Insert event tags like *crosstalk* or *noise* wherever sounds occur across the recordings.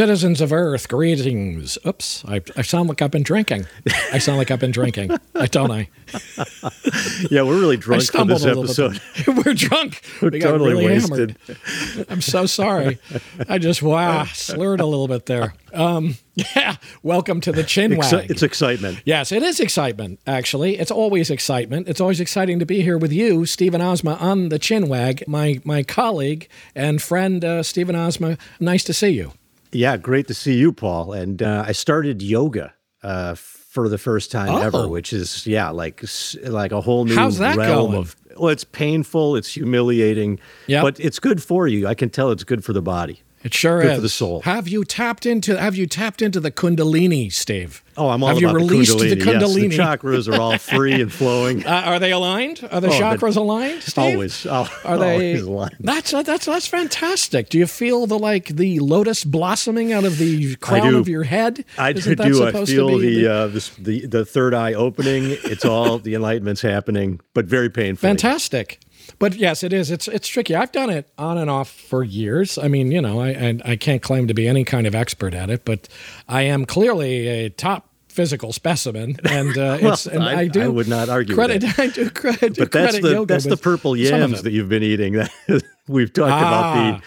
Citizens of Earth, greetings. Oops, I, I sound like I've been drinking. I sound like I've been drinking, don't I? *laughs* yeah, we're really drunk for this episode. *laughs* we're drunk. *laughs* We're we totally really wasted. Hammered. I'm so sorry. I just wow slurred a little bit there. Um, yeah, welcome to the chin wag. it's excitement. Yes, it is excitement. Actually, it's always excitement. It's always exciting to be here with you, Stephen Asma, on the chin wag. My my colleague and friend, uh, Stephen Asma. Nice to see you. Yeah, great to see you, Paul. And uh, I started yoga uh, for the first time Oh. ever, which is yeah, like like a whole new How's that realm going? of. Well, it's painful, it's humiliating, Yep. but it's good for you. I can tell it's good for the body. It sure Good is for the soul. Have you tapped into? Have you tapped into the Kundalini, Steve? Oh, I'm all Have about you released the the Kundalini. Kundalini? Yes, the chakras are all free and flowing. *laughs* Uh, are they aligned? Are the Oh, chakras aligned? Steve? Always, al- Are *laughs* they? always aligned. That's that's that's fantastic. Do you feel the like the lotus blossoming out of the crown of your head? I Isn't do. I supposed to feel be the, uh, this, the the third eye opening. It's all the enlightenment's happening, but very painful. Fantastic. But yes, it is. It's it's tricky. I've done it on and off for years. I mean, you know, I and I can't claim to be any kind of expert at it, but I am clearly a top physical specimen, *laughs* and uh, Well, it's and I- I, do I would not argue *laughs* credit. I do credit. But that's the yoga that's the purple yams that you've been eating. That *laughs* we've talked Ah, about the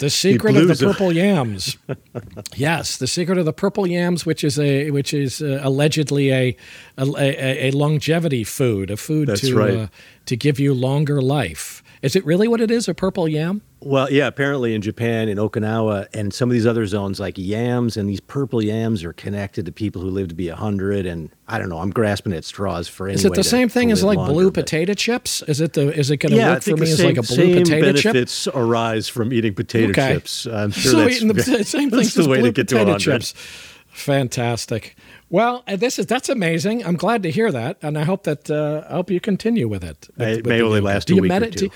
The secret of the purple yams. *laughs* yes, the secret of the purple yams, which is a which is uh, allegedly a a, a a longevity food, a food That's to right. uh, to give you longer life. Is it really what it is? A purple yam? well, yeah. Apparently, in Japan, in Okinawa, and some of these other zones, like yams and these purple yams, are connected to people who live to be hundred. And I don't know. I'm grasping at straws for any Is it the to- same thing to as like longer, blue but- potato chips? Is it the is it going to Yeah, work for me the as like a blue same potato chip? benefits arise from eating potato Okay. chips. I'm sure so that's eating the *laughs* same that's things the as way to get to potato 100. chips. Fantastic. Well, uh, this is that's amazing. I'm glad to hear that, and I hope that uh, I hope you continue with it. with- It with may only last a week or two. do-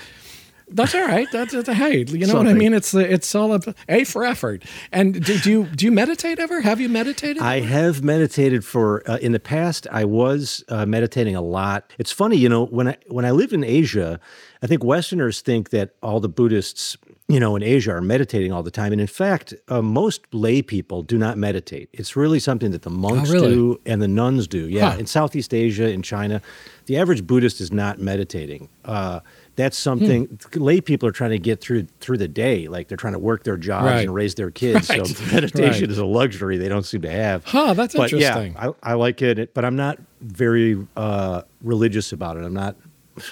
That's all right. That's, that's hey, you know what I mean. It's the it's all about a for effort. And do, do you do you meditate ever? Have you meditated? I have meditated for uh, in the past. I was uh, meditating a lot. It's funny, you know, when I when I lived in Asia, I think Westerners think that all the Buddhists, you know, in Asia are meditating all the time, and in fact, uh, most lay people do not meditate. It's really something that the monks Oh, really? do and the nuns do. Yeah, Huh. in Southeast Asia, in China, the average Buddhist is not meditating. Uh, that's something Hmm. lay people are trying to get through through the day, like they're trying to work their jobs Right. and raise their kids. *laughs* Right. So *laughs* meditation Right. is a luxury they don't seem to have. Huh, that's but interesting. Yeah, I, I like it, but I'm not very uh, religious about it. I'm not. *laughs*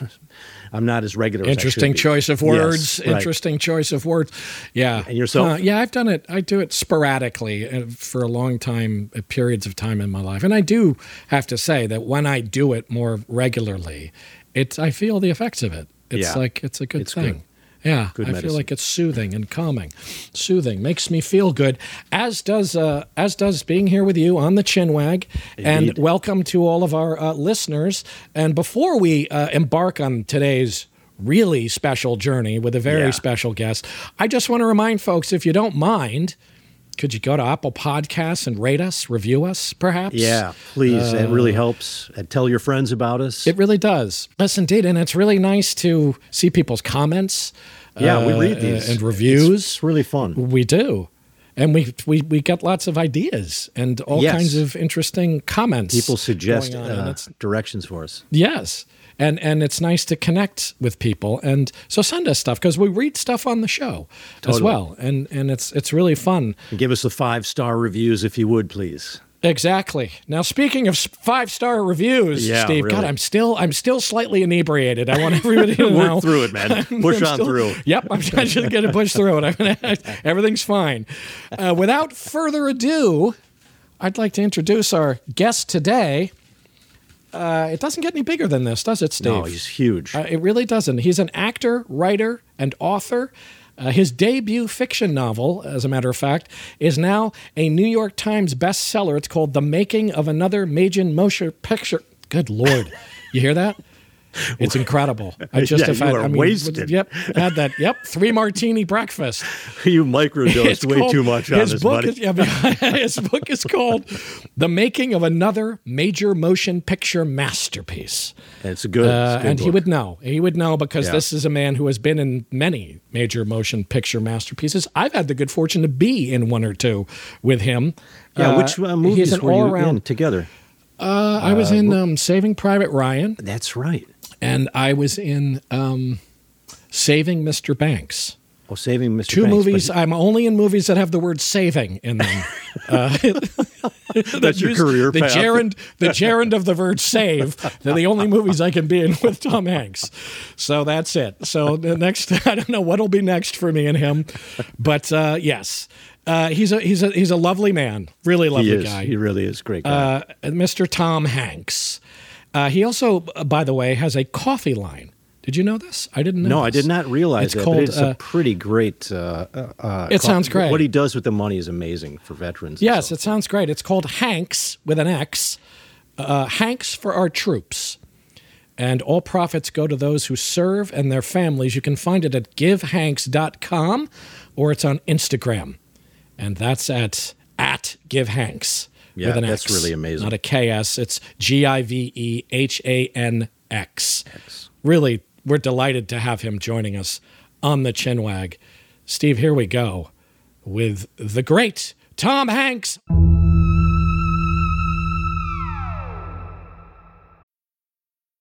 I'm not as regular. as Interesting be. choice of Yes, words. right. Interesting choice of words. Yeah. And yourself? Uh, yeah, I've done it. I do it sporadically uh, for a long time, uh, periods of time in my life. And I do have to say that when I do it more regularly, it's I feel the effects of it. It's Yeah. like it's a good It's thing. good. Yeah, Good I feel like it's soothing and calming. Soothing makes me feel good, as does uh, as does being here with you on the Chinwag. And welcome to all of our uh, listeners. And before we uh, embark on today's really special journey with a very Yeah. special guest, I just want to remind folks, if you don't mind, could you go to Apple Podcasts and rate us, review us, perhaps? Yeah, please. it really helps. And tell your friends about us. Uh, It really does. Yes, indeed. And it's really nice to see people's comments. yeah, we uh, read these and reviews. It's really fun. We do. and we we we get lots of ideas and all Yes. kinds of interesting comments. People suggest going on, and uh, directions for us. Yes. And and it's nice to connect with people. And so send us stuff because we read stuff on the show as well. And and it's it's really fun. And give us the five star reviews if you would, please. Exactly. Now speaking of five star reviews, Yeah, Steve, God, really. I'm still I'm still slightly inebriated. I want everybody to *laughs* know. Work through it, man. *laughs* Push I'm on still- through. Yep, I'm *laughs* just going to push through it. I'm gonna, everything's fine. Uh, without further ado, I'd like to introduce our guest today. Uh, it doesn't get any bigger than this, does it, Steve? No, he's huge. Uh, it really doesn't. He's an actor, writer, and author. Uh, his debut fiction novel, as a matter of fact, is now a New York Times bestseller. It's called The Making of Another Major Motion Picture. Good Lord. *laughs* You hear that? *laughs* It's incredible. I *laughs* just Yeah, had, I mean, wasted. Yep, had that. Yep, three martini breakfast. *laughs* you microdosed It's way called- too much on his this, book buddy. Is, his book is called "The Making of Another Major Motion Picture Masterpiece." it's a good, Uh, it's good and he would know. He would know because Yeah. this is a man who has been in many major motion picture masterpieces. I've had the good fortune to be in one or two with him. Yeah, Uh, which uh, movies were you in together? Uh, I was in um, Saving Private Ryan, That's right. And I was in um, Saving Mr. Banks. Oh, Saving Mr. Two Banks, movies. I'm only in movies that have the word "saving" in them. Uh, *laughs* That's your career the path. gerund, the gerund of the word "save." They're the only movies I can be in with Tom Hanks. So that's it. So the next, *laughs* I don't know what'll be next for me and him, but uh, yes, uh, he's a he's a he's a lovely man, really lovely He guy. He really is great guy. uh, Mr. Tom Hanks. Uh, he also, uh, by the way, has a coffee line. Did you know this? I didn't know. no, I did not realize It's that. called, it's uh, a pretty great. Uh, uh, uh, It sounds great. What he does with the money is amazing for veterans. Yes, so it sounds great. It's called Hanks with an X. Uh, Hanx for our troops. And all profits go to those who serve and their families. You can find it at givehanx.com or it's on Instagram. And that's at at givehanx Yeah, with an that's X. really amazing. Not a KS. It's G I V E H A N X. Really, we're delighted to have him joining us on the Chinwag. Steve, here we go with the great Tom Hanks.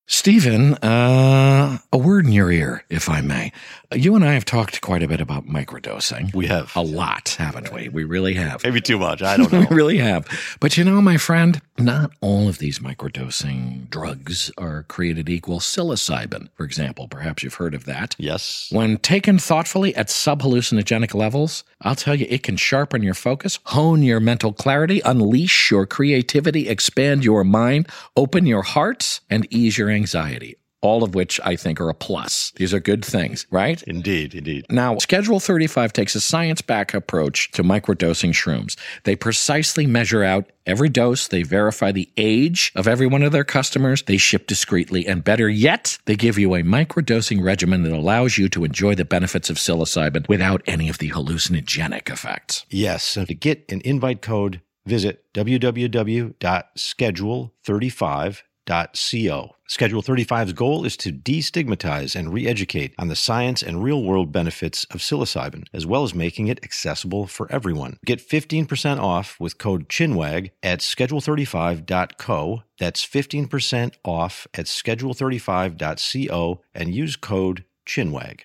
Stephen, uh, a word in your ear, if I may. You and I have talked quite a bit about microdosing. We have. A lot, haven't we? We really have. Maybe too much. I don't *laughs* know. We really have. But you know, my friend, not all of these microdosing drugs are created equal. Psilocybin, for example, perhaps you've heard of that. yes. When taken thoughtfully at subhallucinogenic levels, I'll tell you, it can sharpen your focus, hone your mental clarity, unleash your creativity, expand your mind, open your heart, and ease your anxiety. All of which I think are a plus. These are good things, right? Indeed. Indeed. Now, Schedule 35 takes a science backed approach to microdosing shrooms. They precisely measure out every dose, they verify the age of every one of their customers, they ship discreetly, and better yet, they give you a microdosing regimen that allows you to enjoy the benefits of psilocybin without any of the hallucinogenic effects. Yes. So to get an invite code, visit www.schedule35.co. Schedule 35's goal is to destigmatize and re educate on the science and real world benefits of psilocybin, as well as making it accessible for everyone. Get 15% off with code CHINWAG at schedule35.co. That's 15% off at schedule35.co and use code CHINWAG.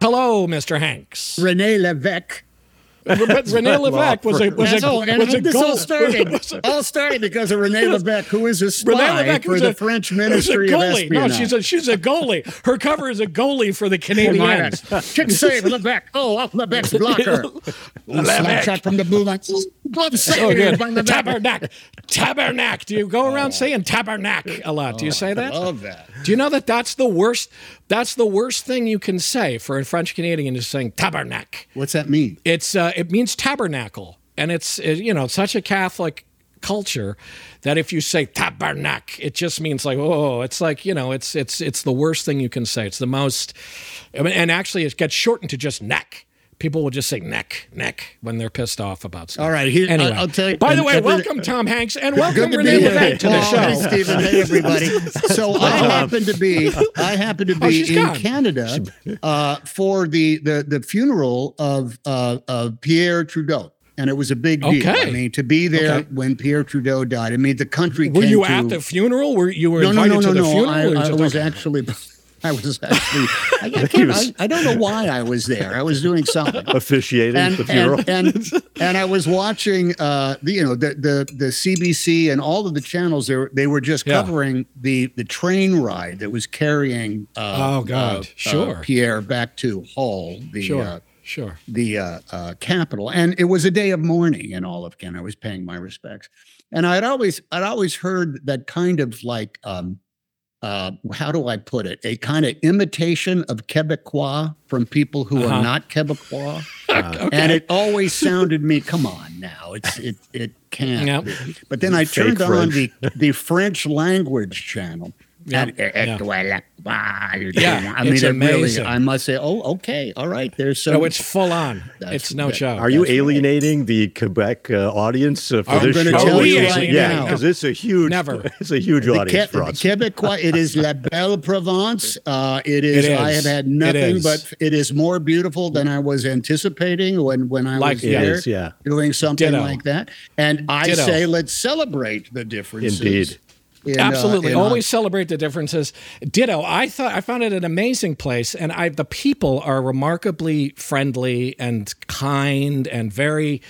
Hello, Mr. Hanks. Rene Levesque. But *laughs* Rene Levesque was a was That's a, all, and was a this goal. all started, *laughs* all started because of Rene Levesque, *laughs* who is a spy Rene Levesque for the a- French was a Ministry of goalie. No, she's a she's a goalie. Her cover is a goalie for the Oh, my Canadiens. God. Kick save, Levesque. Oh, oh off Levesque's blocker. Slap shot from the blue line. Glove save Oh, good. by Levesque. Tabernacle. Tabernacle. Do you go around oh. saying tabernacle a lot? Do you oh, say that? I love that. Do you know that that's the worst? That's the worst thing you can say for a French Canadian is saying tabernacle. What's that mean? It's uh, it means tabernacle, and it's uh, you know such a Catholic culture that if you say tabernacle, it just means like oh, it's like you know it's it's it's the worst thing you can say. It's the most, and actually it gets shortened to just neck. People will just say neck, neck when they're pissed off about stuff. All right, here- anyway, I'll- I'll tell you- By the way, welcome Tom Hanks and welcome to Renee Levesque to the Oh, show. Hey, Stephen. Hey, everybody. So *laughs* I happen to be, I happen to *laughs* Oh, be in gone. Canada uh, for the, the the funeral of uh, of Pierre Trudeau. and it was a big deal. Okay. I mean, to be there Okay. when Pierre Trudeau died. I mean, the country. Were you to, at the funeral? Were you were No, no, invited no, to no, the no. funeral? I, I was okay. actually. I was actually. I, I, *laughs* can't, I, I don't know why I was there. I was doing something. Officiating and, the funeral. and, and *laughs* and I was watching uh the you know the the the CBC and all of the channels they were they were just Yeah. covering the the train ride that was carrying uh, Oh, God. uh, Sure. uh, Pierre back to Hull the Sure, uh, sure. the uh, capital, and it was a day of mourning in all of Canada. I was paying my respects, and I'd always I'd always heard that kind of like um, uh, how do I put it? A kind of imitation of Quebecois from people who Uh-huh. are not Quebecois, *laughs* and it always sounded me. Come on, now it's it it can't. Yep. But then I Fake turned on the the French language channel. Yep, And, yeah. I Yeah, mean, it's it really, amazing. I must say, oh, okay, all right. There's some. No, it's full on. It's no that- joke. Are you That's right. alienating the Quebec uh, audience uh, for I'm this gonna show? tell you Because- right yeah, now. because it's a huge, Never. *laughs* it's a huge The audience Ke- for us. Quebecois, it is La *laughs* Belle Province. Uh, it is, It I have had nothing is. but it is more beautiful than I was anticipating when, when I Like was it there is, yeah. doing something Ditto. like that. And I Ditto. say, let's celebrate the differences. Indeed. In, Absolutely. uh, Always celebrate the differences. Ditto. I thought I found it an amazing place, and I the people are remarkably friendly and kind and very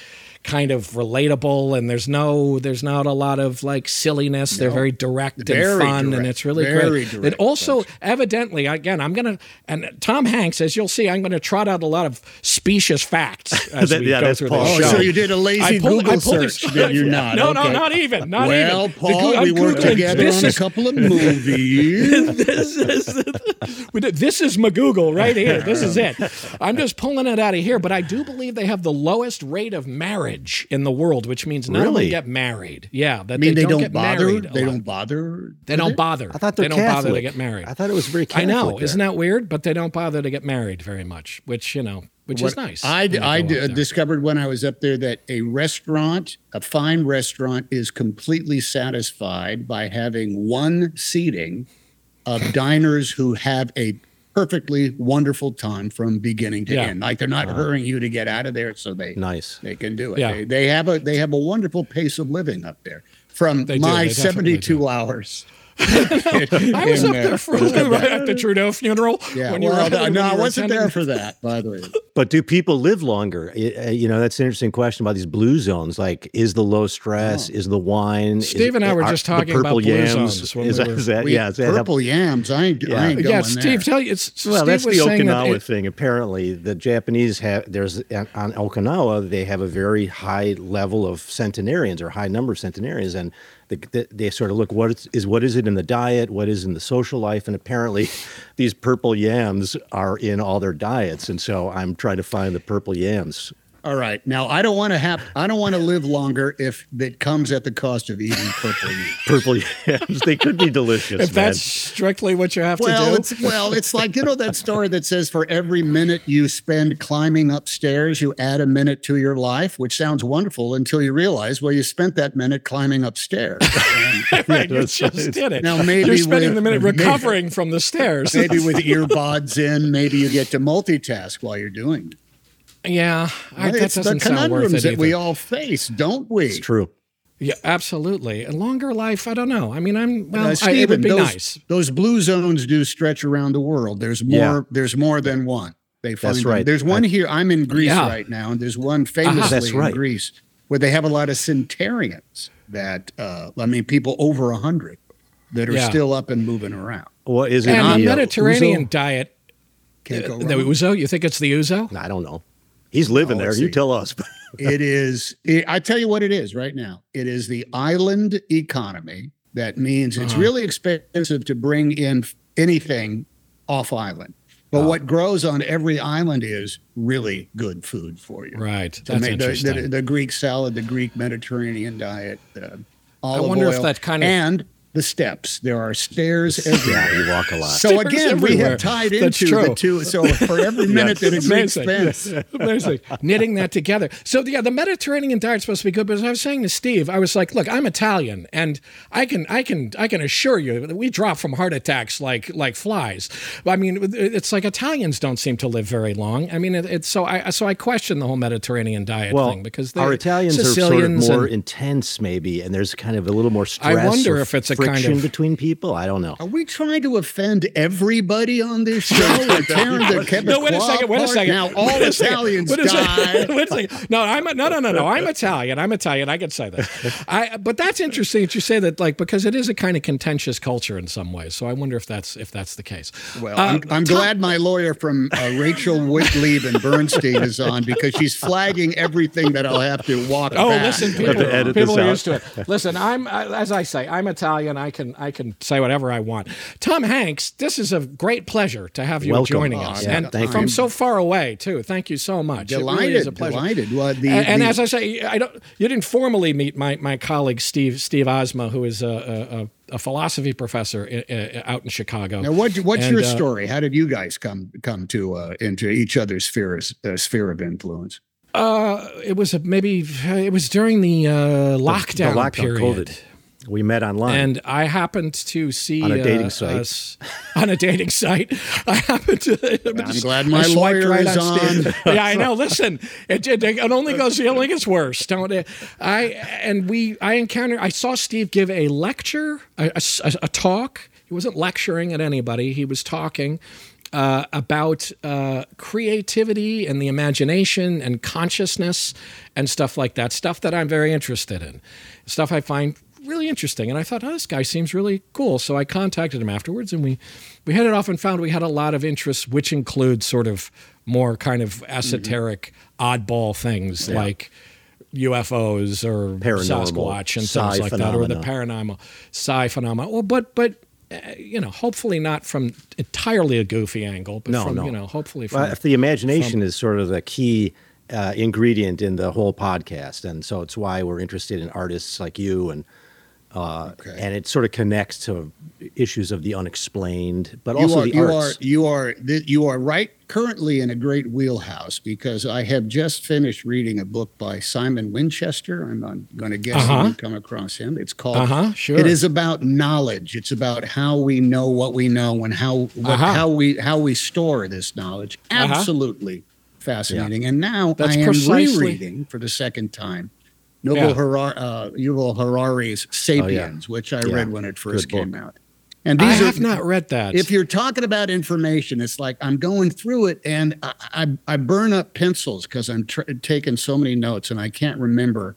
kind of relatable and there's no there's not a lot of like silliness they're very direct and Very fun and it's really Very great direct, it also evidently again i'm gonna and tom hanks as you'll see i'm gonna trot out a lot of specious facts *laughs* as That- we yeah, go that's through Paul. the Oh, show so you did a lazy I pulled- Google search, did you *laughs* not? No, no, not even. Not well, even. Paul, Goo- we I'm worked Googling, together this on a couple of *laughs* movies. this is this is Magoogle right here. This is it. I'm just pulling it out of here, but I do believe they have the lowest rate of marriage in the world, which means of Really? them get married. Yeah, that I mean, they, don't, get bother. They lot. don't bother. They don't bother. I thought they don't Catholic. bother to get married. I thought it was very I Catholic. know, there. isn't that weird? But they don't bother to get married very much, which you know, which is nice. I, I d- discovered when I was up there that a restaurant, a fine restaurant, is completely satisfied by having one seating of diners who have a perfectly wonderful time from beginning to Yeah. end. Like they're not hurrying you to get out of there, so they Nice. they can do it. Yeah. They, they have a they have a wonderful pace of living up there. From They my 72 hours. I was up there. there for right at the Trudeau funeral. Yeah, when you were, when no, you I wasn't there for that, by the way. But do people live longer? I- uh, You know, that's an interesting question about these blue zones. Like, is the low stress? Is the wine? is- Steve and I were are just the talking about purple blue yams? zones when Is we that, were- is that We- yeah? Is that how- purple yams. I ain't, I ain't going Yeah, there. Steve, tell you it's well, Steve that's was the saying that Okinawa it- thing. Apparently, the Japanese have there's on on Okinawa they have a very high level of centenarians or high number of centenarians, and the, the, they sort of look what is what is it in the diet, what is in the social life, and apparently, *laughs* these purple yams are in all their diets, and so I'm trying to find the purple yams. All right. Now I don't want to have I don't want to live longer if it comes at the cost of eating purple meat. Purple yams, *laughs* they could be delicious. if man. that's strictly what you have Well, to do. it's well, it's like you know that story that says for every minute you spend climbing upstairs, you add a minute to your life, which sounds wonderful until you realize, well, you spent that minute climbing upstairs. *laughs* And right, you just right. did it. Now, maybe you're spending with- the minute *laughs* maybe- recovering from the stairs. maybe with earbuds in, maybe you get to multitask while you're doing it. Yeah, I, that it's doesn't sound worth conundrums it that we all face, don't we? It's true. yeah, absolutely. A longer life, I don't know. I mean, I'm well. Uh, I, it would be those, nice. those blue zones do stretch around the world. There's more. Yeah. There's more than one. They find That's them. right. There's one here. I'm in Greece Yeah. right now, and there's one famously That's right. in Greece where they have a lot of centenarians. That uh, I mean, people over a hundred that are Yeah. still up and moving around. What is it? And the the, uh, Mediterranean ouzo? diet, Can't uh, go the wrong. ouzo. You think it's the ouzo? I don't know. He's living Oh, there. You see. tell us. *laughs* it is. It, I tell you what it is right now. It is the island economy. That means it's Uh-huh. really expensive to bring in anything off island. But Oh. what grows on every island is really good food for you. Right. To That's make the, interesting. the, the Greek salad, the Greek Mediterranean diet, the olive wonder if oil, that kind of- and the steps. There are stairs everywhere. *laughs* Yeah, you walk a lot. So Stairs again, we have tied That's into true. the two. So for every *laughs* minute that it's Amazing. expense, *laughs* Amazing. Knitting that together. So yeah, the Mediterranean diet's supposed to be good. But as I was saying to Steve, I was like, look, I'm Italian, and I can, I can, I can assure you that we drop from heart attacks like like flies. I mean, it's like Italians don't seem to live very long. I mean, it, it's so I so I question the whole Mediterranean diet well, thing because our they're Italians are sort of more and- intense, maybe, and there's kind of a little more stress. I stress. wonder if it's a kind of- between people. I don't know. are we trying to offend everybody on this *laughs* show? We're tearing the No, wait a second. Wait a second. Now all Wait a. Italians Wait a second. die. *laughs* Wait a second. No, I'm a, no, no, no, no. I'm Italian. I'm Italian. I can say that. I. But that's interesting that you say that, like, because it is a kind of contentious culture in some ways. So I wonder if that's if that's the case. Well, Uh, I'm, I'm glad my lawyer from uh, Rachel Whitlieb and Bernstein is on because she's flagging everything that I'll have to walk Oh, back. listen, people, edit people are out. used to it. Listen, I'm I- as I say, I'm Italian. I can I can say whatever I want. Tom Hanks, this is a great pleasure to have you Welcome. joining Oh, us, yeah, and thank from you. so far away too. Thank you so much. It Delighted, really is a pleasure. delighted. Well, the, and, and the- as I say, I don't. You didn't formally meet my my colleague Steve Steve Asma, who is a, a, a philosophy professor i- i- out in Chicago. now, what, what's And, your uh, story? How did you guys come come to uh, into each other's spheres, uh, sphere of influence? Uh, it was a, maybe it was during the uh, lockdown, the lockdown, period. COVID. We met online. And I happened to see On a dating uh, site. us- *laughs* on a dating site. *laughs* I happened to. I'm *laughs* glad my I right is Steve. on. yeah, I know. Listen, it, it, it only goes. It only gets worse. Don't it? I and we. I encountered. I saw Steve give a lecture, a, a- a talk. He wasn't lecturing at anybody. He was talking. Uh, about uh, creativity and the imagination and consciousness and stuff like that. Stuff that I'm very interested in. Stuff I find really interesting. And I thought, oh, this guy seems really cool. So I contacted him afterwards, and we we headed off and found we had a lot of interests, which include sort of more kind of esoteric, oddball things like UFOs or Paranormal, Sasquatch and things like that, or the paranormal, psi phenomena. Well, but but. Uh, you know, hopefully not from entirely a goofy angle, but No, from no. you know, hopefully from Well, if the imagination is sort of the key uh, ingredient in the whole podcast, and so it's why we're interested in artists like you, and uh, and it sort of connects to issues of the unexplained, but also you are, the you arts. are you are you are right currently in a great wheelhouse because I have just finished reading a book by Simon Winchester. I'm, I'm going to guess Uh-huh. you come across him. It's called. Uh-huh, sure. It is about knowledge. It's about how we know what we know and how what, Uh-huh. how we how we store this knowledge. Uh-huh. Absolutely fascinating. And now That's I am precisely- rereading for the second time. Yuval, Yeah. Harar, uh, Yuval Harari's 'Sapiens, which I Yeah. read when it first Good book. came out. And I these are, have not read that. if you're talking about information, it's like I'm going through it and I, I, I burn up pencils because I'm tr- taking so many notes and I can't remember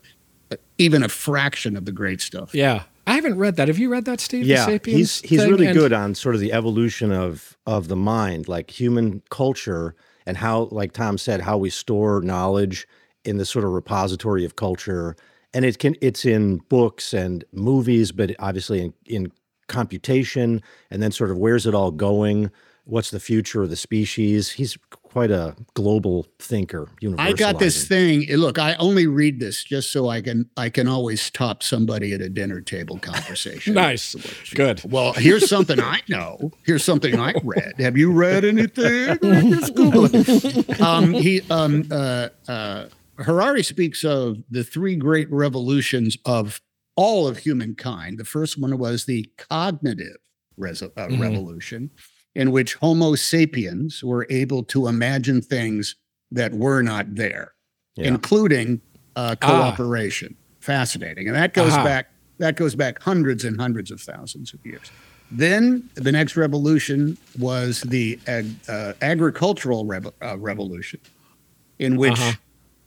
even a fraction of the great stuff. yeah, I haven't read that. Have you read that, Steve? The yeah, he's he's thing? really And- good on sort of the evolution of of the mind, like human culture, and how, like Tom said, how we store knowledge in the sort of repository of culture. And it can it's in books and movies, but obviously in, in computation, and then sort of where's it all going? What's the future of the species? He's quite a global thinker. I got this thing. Look, I only read this just so I can I can always top somebody at a dinner table conversation. *laughs* Nice, good. Well, here's something I know. Here's something I read. Have you read anything? *laughs* Just Google it. um, he, um, uh, uh, Harari speaks of the three great revolutions of all of humankind. The first one was the cognitive res- uh, Mhm. revolution, in which Homo sapiens were able to imagine things that were not there, Yeah. including uh, Ah. cooperation. Fascinating, and that goes Aha. back that goes back hundreds and hundreds of thousands of years. Then the next revolution was the ag- uh, agricultural rev- uh, revolution, in which Uh-huh.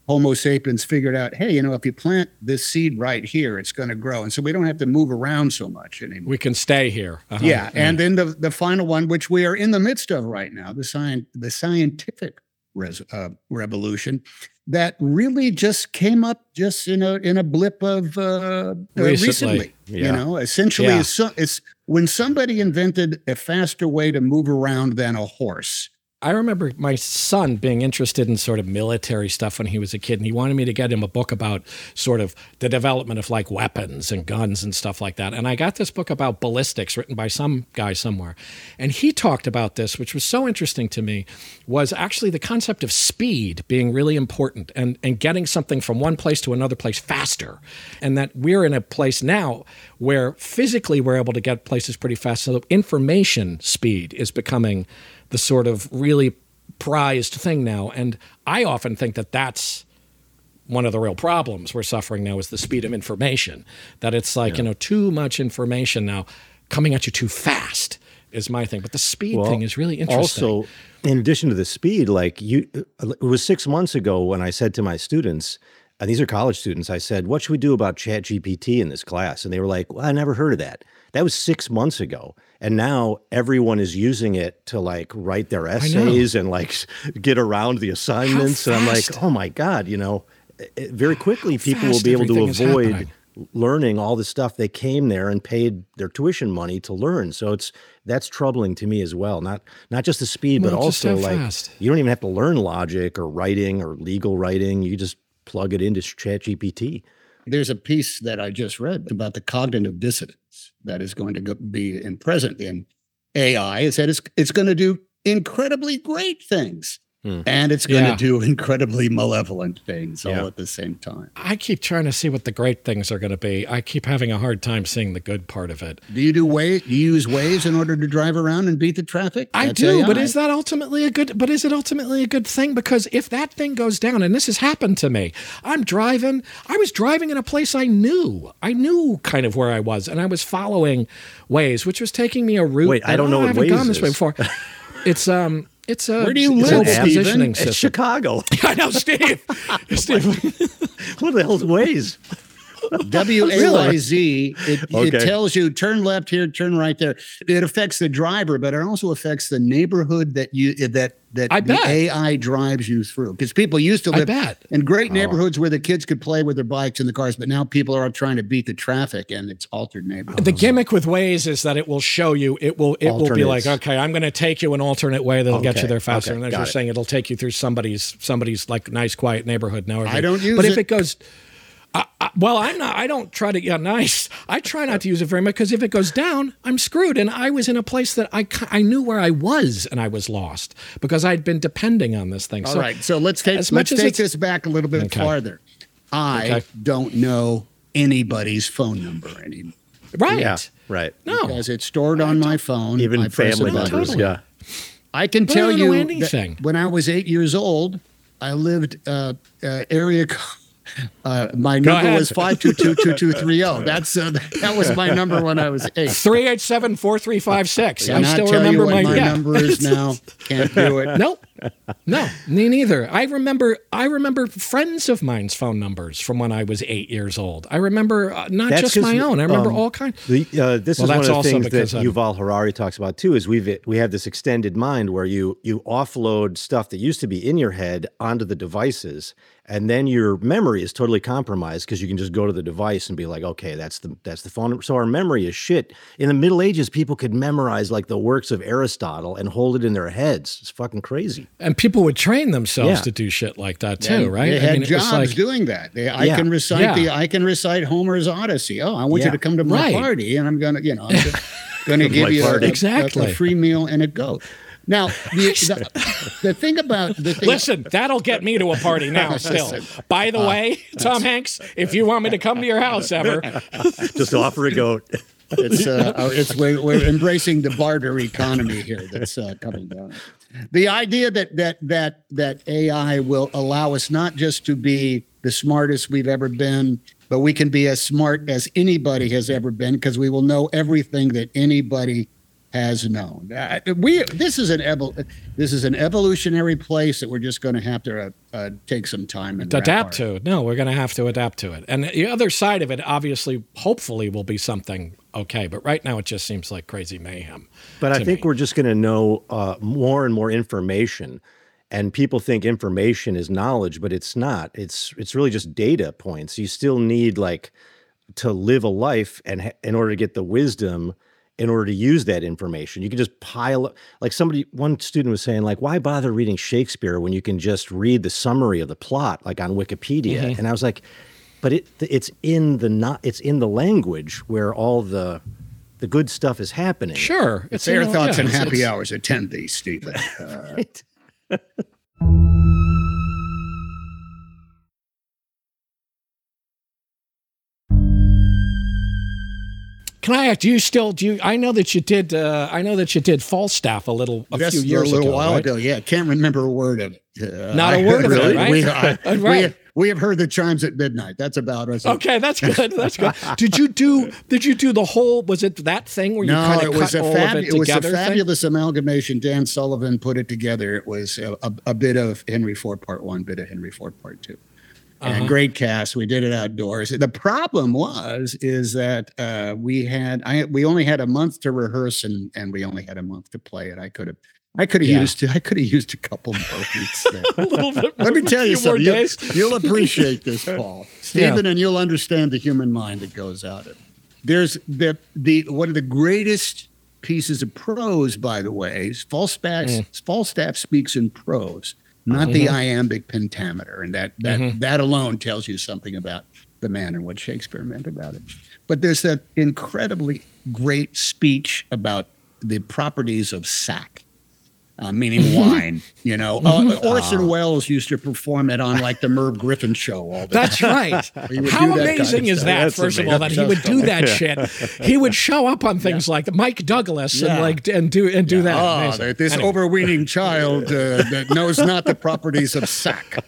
Homo sapiens figured out, hey, you know, if you plant this seed right here, it's going to grow, and so we don't have to move around so much anymore. We can stay here. Uh-huh. Yeah, and then the the final one, which we are in the midst of right now, the science the scientific res, uh, revolution, that really just came up just in a in a blip of uh, uh, Recently. recently. You know, essentially, Yeah. it's, it's when somebody invented a faster way to move around than a horse. I remember my son being interested in sort of military stuff when he was a kid, and he wanted me to get him a book about sort of the development of like weapons and guns and stuff like that. And I got this book about ballistics written by some guy somewhere. And he talked about this, which was so interesting to me, was actually the concept of speed being really important and, and getting something from one place to another place faster. And that we're in a place now where physically we're able to get places pretty fast. So information speed is becoming the sort of really prized thing now. And I often think that that's one of the real problems we're suffering now is the speed of information. That it's like, yeah. you know, too much information now coming at you too fast is my thing. But the speed well, thing is really interesting. Also, in addition to the speed, like you, uh, it was six months ago when I said to my students, and these are college students, I said, what should we do about Chat GPT in this class? And they were like, well, I never heard of that. That was six months ago. And now everyone is using it to like write their essays and like get around the assignments. And I'm like, oh my God, you know, it, very quickly people will be able to avoid learning all the stuff they came there and paid their tuition money to learn. So it's that's troubling to me as well. Not not just the speed, but also like fast. you don't even have to learn logic or writing or legal writing. You just plug it into ChatGPT. There's a piece that I just read about the cognitive dissonance that is going to be in present in AI. Is that it's, it's going to do incredibly great things Hmm. And it's going yeah. to do *laughs* incredibly malevolent things yeah. all at the same time. I keep trying to see what the great things are going to be. I keep having a hard time seeing the good part of it. Do you do Waze? Do you use Waze in order to drive around and beat the traffic? I do, AI. but is that ultimately a good? But is it ultimately a good thing? Because if that thing goes down, and this has happened to me, I'm driving. I was driving in a place I knew. I knew kind of where I was, and I was following Waze, which was taking me a route. Wait, I don't know I haven't Waze gone this is. way before. *laughs* It's um it's a where do you live? Positioning system. It's Chicago. *laughs* I know, Steve. *laughs* Steve. *laughs* what the hell's Waze? W A Y Z. It, okay. it tells you turn left here, turn right there. It affects the driver, but it also affects the neighborhood that you eh, that that I the bet. AI drives you through. Because people used to live in great oh. neighborhoods where the kids could play with their bikes and the cars, but now people are trying to beat the traffic and it's altered neighborhoods. The gimmick with Waze is that it will show you it will it will be like, okay, I'm gonna take you an alternate way that'll okay. get you there faster. Okay. And as Got you're it. saying, it'll take you through somebody's somebody's like nice, quiet neighborhood now. I don't use but it. if it goes I, I, well, I'm not. I don't try to get nice. I try not to use it very much because if it goes down, I'm screwed. And I was in a place that I I knew where I was, and I was lost because I'd been depending on this thing. All so, right. So let's take as let's take this back a little bit okay. farther. I okay. don't know anybody's phone number anymore. Right. Yeah, right. No, because it's stored on my phone. Even my family members. Totally. Yeah. I can but tell I you anything. when I was eight years old, I lived uh, uh, area *laughs* code uh, my Go number ahead. was five two two two two three zero. *laughs* That's uh, that was my number when I was eight. Three eight seven four three five six. I still remember my, my yeah. number is now. *laughs* Can't do it. Nope. No, me neither. I remember. I remember friends of mine's phone numbers from when I was eight years old. I remember uh, not that's just my own. I remember um, all kinds. The, uh, this well, is one of the things that I'm, Yuval Harari talks about too. Is we've we have this extended mind where you you offload stuff that used to be in your head onto the devices and then your memory is totally compromised because you can just go to the device and be like, okay, that's the that's the phone. So our memory is shit. In the Middle Ages, people could memorize like the works of Aristotle and hold it in their heads. It's fucking crazy. And people would train themselves yeah. to do shit like that too, yeah, right? They had I mean, jobs like, doing that. They, I yeah, can recite the I can recite Homer's Odyssey. Oh, I want you to come to my right. party, and I'm gonna, you know, I'm *laughs* gonna give you a, exactly. a, a free meal and a goat. Now, the, *laughs* the, the, thing about the thing. Listen, that'll get me to a party now. *laughs* Still, by the uh, way, Tom Hanks, if you want me to come to your house ever, just offer a goat. It's uh, it's we're, we're, embracing the barter economy here. That's uh, coming down. The idea that that that that AI will allow us not just to be the smartest we've ever been, but we can be as smart as anybody has ever been because we will know everything that anybody has known. Uh, we this is an evol- this is an evolutionary place that we're just going to have to uh, uh, take some time and adapt to. No, we're going to have to adapt to it. And the other side of it, obviously, hopefully, will be something okay. But right now, it just seems like crazy mayhem. But I think me. we're just going to know uh, more and more information. And people think information is knowledge, but it's not. It's it's really just data points. You still need like to live a life, and in order to get the wisdom in order to use that information. You can just pile up, like somebody, one student was saying, like, why bother reading Shakespeare when you can just read the summary of the plot, like on Wikipedia? Mm-hmm. And I was like, but it it's in the not it's in the language where all the the good stuff is happening. Sure. It's Fair you know, thoughts yeah, and it's- happy it's- hours attend these, Stephen. *laughs* Uh, Can I ask? Do you still do? You, I know that you did. Uh, I know that you did Falstaff a little a That's few years a little ago. while right? ago. Yeah, can't remember a word of it. Uh, Not a I word of it, right? We, *laughs* I- we- right. We have heard the chimes at midnight. That's about us. Okay, that's *laughs* good. That's good. Did you do? Did you do the whole? Was it that thing where you No, kind of cut all fab- of it it was a together? thing? fabulous amalgamation. Dan Sullivan put it together. It was a, a, a bit of Henry IV Part One, bit of Henry IV Part 2 Uh-huh. and great cast. We did it outdoors. The problem was is that uh, we had I we only had a month to rehearse and and we only had a month to play it. I could have. I could have Yeah. used I could have used a couple more weeks. *laughs* there. a little bit. Let me tell you something. You, you'll appreciate this, *laughs* Paul. Stephen, and you'll understand the human mind that goes out of it. There's the the one of the greatest pieces of prose, by the way, Falstaff, Mm. Falstaff speaks in prose, not the Mm-hmm. iambic pentameter. And that that that alone tells you something about the man and what Shakespeare meant about it. But there's that incredibly great speech about the properties of sack uh, meaning wine. *laughs* You know, uh, Orson Welles used to perform it on like the Merv Griffin show all the That's time. right. *laughs* How do that kind amazing of is stuff. that? That's first of all, that he would do that shit. He would show up on things like Mike Douglas and like and do and do that. Ah, Amazing. that this Anyway. overweening child uh, that knows not the properties of sack.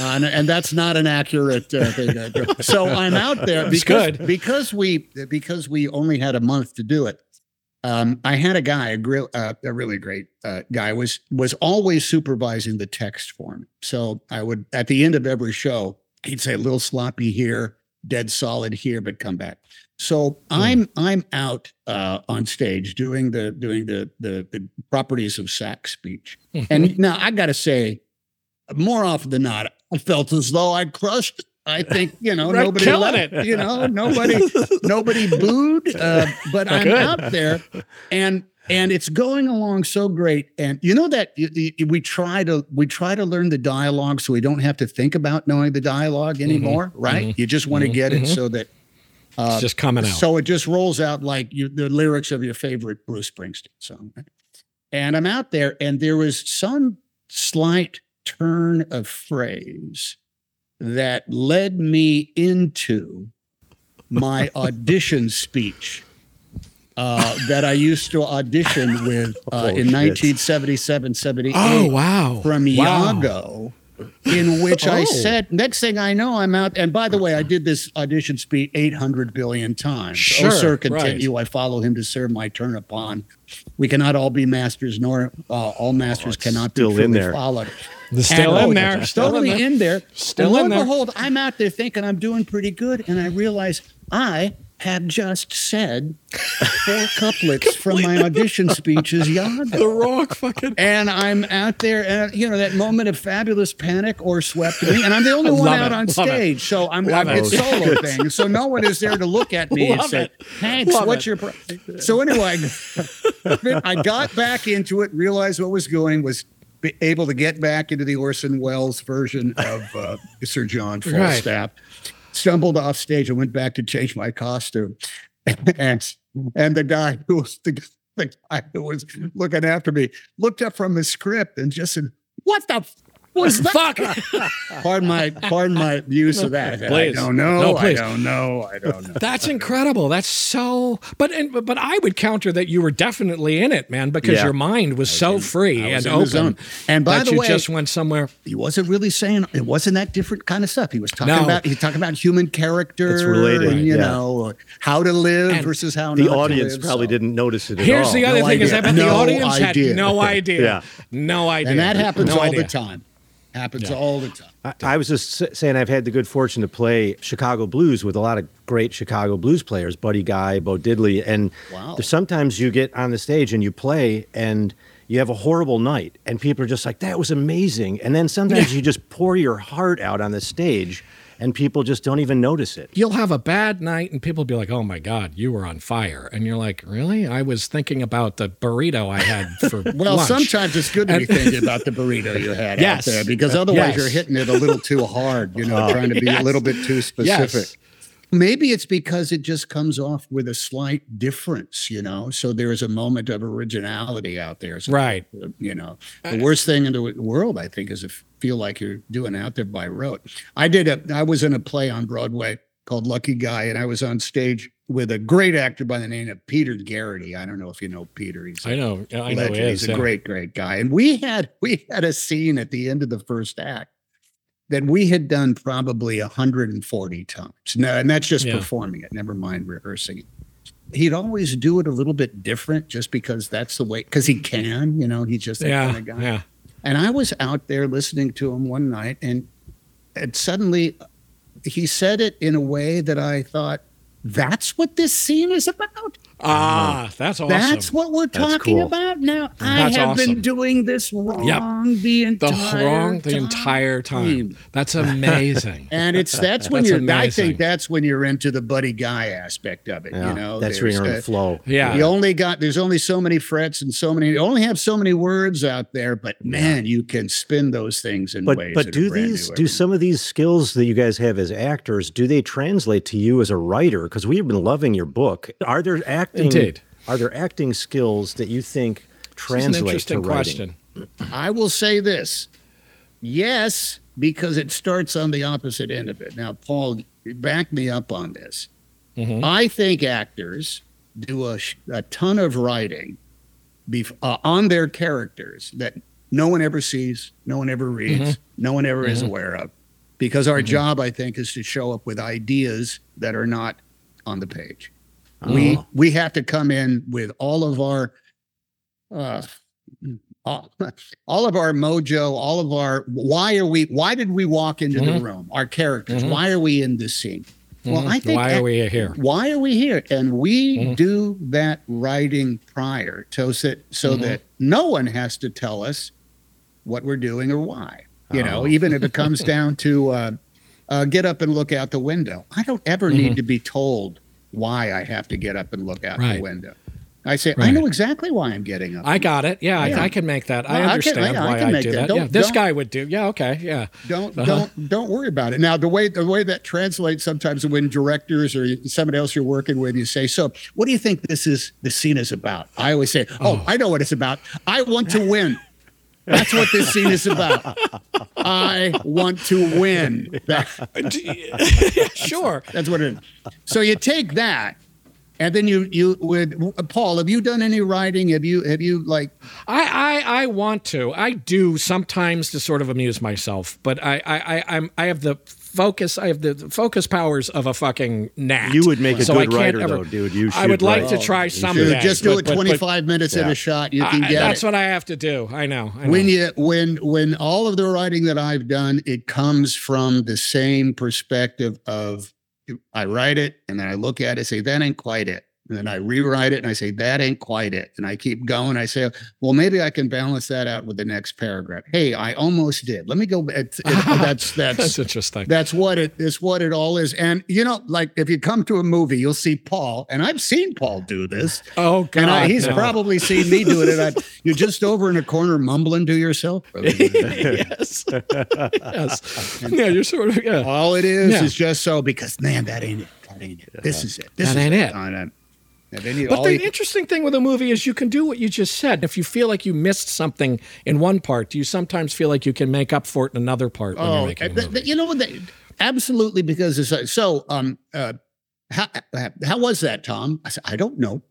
Uh, and, and that's not an accurate uh, thing. So I'm out there It's because, good. because we because we only had a month to do it. Um, I had a guy, a, grill, uh, a really great uh, guy, was was always supervising the text for me. So I would at the end of every show, he'd say a little sloppy here, dead solid here, but come back. So I'm I'm out uh, on stage doing the doing the the, the properties of sack speech, and now I got to say, more often than not, I felt as though I crushed. I think you know Right, nobody killing it. You know nobody *laughs* nobody booed, uh, but I'm Good. out there, and and it's going along so great. And you know that we try to we try to learn the dialogue so we don't have to think about knowing the dialogue mm-hmm. anymore, mm-hmm. right? You just want to get it mm-hmm. so that uh, it's just coming out. so it just rolls out like you, the lyrics of your favorite Bruce Springsteen song. And I'm out there, and there was some slight turn of phrase that led me into my *laughs* audition speech uh, that I used to audition *laughs* with uh, Oh, in 1977, 78 oh wow! from wow. Iago, in which I Oh. said, next thing I know, I'm out. And by the way, I did this audition speech 800 billion times. Sure, oh, sir, right. continue. I follow him to serve my turn upon. We cannot all be masters, nor uh, all masters it's cannot be still in there. followed. It's still And, in there. Still in Totally there. in there. Still and lo and there. behold, I'm out there thinking I'm doing pretty good, and I realize I have just said four *laughs* couplets from my audition speech as Iago. The rock fucking. And I'm out there, and you know that moment of fabulous panic or swept me, and I'm the only one out it, on love it. stage. So I'm, Love I'm it's solo thing. So no one is there to look at me and say, it. "Hanks, Love what's it. your?" Pro-? So anyway, *laughs* I got back into it, realized what was going, was able to get back into the Orson Welles version of uh, *laughs* Sir John Right. Falstaff. Stumbled off stage and went back to change my costume, *laughs* and and the guy who was the, the guy who was looking after me looked up from his script and just said, "What the." F- was that? Fuck. Pardon my pardon my use of that. I Please. don't know. No, please. I don't know. I don't know. That's incredible. That's so. But and, but I would counter that you were definitely in it, man, because Yeah. your mind was so free was and open. zone. And by that the you way, just went somewhere. he wasn't really saying it wasn't that different kind of stuff. He was talking No. about he was talking about human character. It's related, and, you yeah. know, how to live And versus how The not to audience live, probably so- didn't notice it at Here's all. the other No thing: is I idea. bet the audience idea. had no idea. Yeah. No idea. And that happens No all idea. the time. Happens Yeah. all the time. I, I was just saying I've had the good fortune to play Chicago blues with a lot of great Chicago blues players, Buddy Guy, Bo Diddley, and Wow. sometimes you get on the stage and you play and you have a horrible night and people are just like that was amazing and then sometimes you just pour your heart out on the stage and people just don't even notice it. You'll have a bad night and people will be like, oh my God, you were on fire. And you're like, really? I was thinking about the burrito I had for *laughs* Well, lunch. sometimes it's good to be *laughs* thinking about the burrito you had Yes. out there because otherwise Yes. you're hitting it a little too hard, you know, trying to be a little bit too specific. Yes. Maybe it's because it just comes off with a slight difference, you know. So there is a moment of originality out there. So, Right. You know, the uh, worst thing in the world, I think, is to feel like you're doing out there by rote. I did a, I was in a play on Broadway called Lucky Guy, and I was on stage with a great actor by the name of Peter Gerety. I don't know if you know Peter. He's a I know. I know legend. it is. He's a yeah. great, great guy. And we had we had a scene at the end of the first act that we had done probably 140 times. No, and that's just Yeah. performing it, never mind rehearsing it. He'd always do it a little bit different just because that's the way because he can, you know, he's just that Yeah. kind of guy. Yeah. And I was out there listening to him one night and and suddenly he said it in a way that I thought, that's what this scene is about. Ah, that's awesome. That's what we're talking cool. about now. I That's have awesome. been doing this wrong the the entire wrong the time. entire time. That's *laughs* amazing. And it's that's when That's you're. I think that's when you're into the buddy guy aspect of it. Yeah, you know, that's where you're in flow. Yeah. You only got there's only so many frets and so many. You only have so many words out there, but man, you can spin those things in But ways. but do these do some of these skills that you guys have as actors do they translate to you as a writer? Because we've been loving your book. Are there acting? Indeed. Are there acting skills that you think This translate interesting to writing? question. I will say this. Yes, because it starts on the opposite end of it. Now, Paul, back me up on this. Mhm. I think actors do a, a ton of writing bef- uh, on their characters that no one ever sees, no one ever reads, no one ever is aware of. Because our job, I think, is to show up with ideas that are not on the page. We uh-huh. we have to come in with all of our uh, all, *laughs* all of our mojo, all of our why are we why did we walk into the mm-hmm. room? Our characters, mm-hmm. why are we in this scene? Mm-hmm. Well, I think Why are we here? why are we here? And we do that writing prior to so, so that no one has to tell us what we're doing or why. You know, oh. even if it comes *laughs* down to uh, uh, get up and look out the window. I don't ever need to be told why I have to get up and look out the window. I say, I know exactly why I'm getting up. I got it. Yeah, Yeah. I, I can make that. No, I I can- understand yeah, I why can I, do that. that. Don't- yeah, this guy would do. Yeah, okay, yeah. don't Uh-huh. don't don't worry about it. Now the way the way that translates sometimes when directors or somebody else you're working with, you say, "So, what do you think this is? The scene is about?" I always say, "Oh, I know what it's about. I want to win." That's what this scene is about. I want to win. *laughs* Sure. that's what it is. So you take that, and then you you would Paul. Have you done any writing? Have you have you like I, I I want to. I do sometimes to sort of amuse myself, but I I, I I'm I have the focus. I have the focus powers of a fucking gnat. You would make a so good I can't writer, ever, though, dude. You should. I should would like to try You someday. dude, just do but- it but- but 25 minutes at Yeah. a shot? You can I- get that's it. what I have to do. I know. I know. when you when when all of the writing that I've done, it comes from the same perspective of I write it and then I look at it, say that ain't quite it. And then I rewrite it and I say that ain't quite it. And I keep going. I say, well, maybe I can balance that out with the next paragraph. Hey, I almost did. Let me go. It, *laughs* that's that's that's interesting. that's what it is. What it all is. And you know, like if you come to a movie, you'll see Paul, and I've seen Paul do this. oh God, And I, he's no. probably seen me doing it. I, you're just over in a corner mumbling to yourself. *laughs* yes. yes. Yeah, you're sort of yeah. All it is Yeah. is just so because man, that ain't it. That ain't it. This is it. This That is ain't it. I know. And then you- But the you- interesting thing with a movie is you can do what you just said. If you feel like you missed something in one part, do you sometimes feel like you can make up for it in another part when you're oh, making a th- movie? th- you know what? they- Absolutely, because it's like, so. Um, uh, how how was that, Tom? I said, I don't know.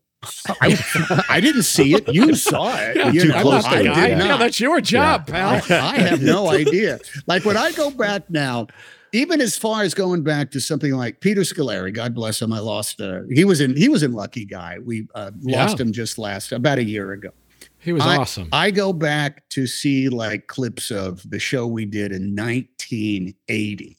I, *laughs* I didn't see it. You saw *laughs* it. Yeah, you too know, close to I it. guy. did Yeah, not. that's your job, pal. I, I have no *laughs* idea. Like when I go back now, even as far as going back to something like Peter Scolari, God bless him, I lost. Uh, he was in he was in Lucky Guy. We uh, lost Yeah. him just last about a year ago. He was I, awesome. I go back to see like clips of the show we did in 1980.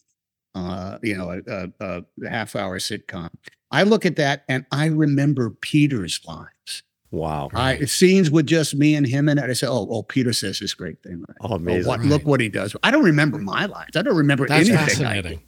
Uh, you know, a, a, a half hour sitcom. I look at that and I remember Peter's lines. Wow. I scenes with just me and him in it. I say, "Oh, oh, Peter says this great thing." Right? Oh, amazing. what, Look what he does. I don't remember my lines. I don't remember That's anything. I fascinating.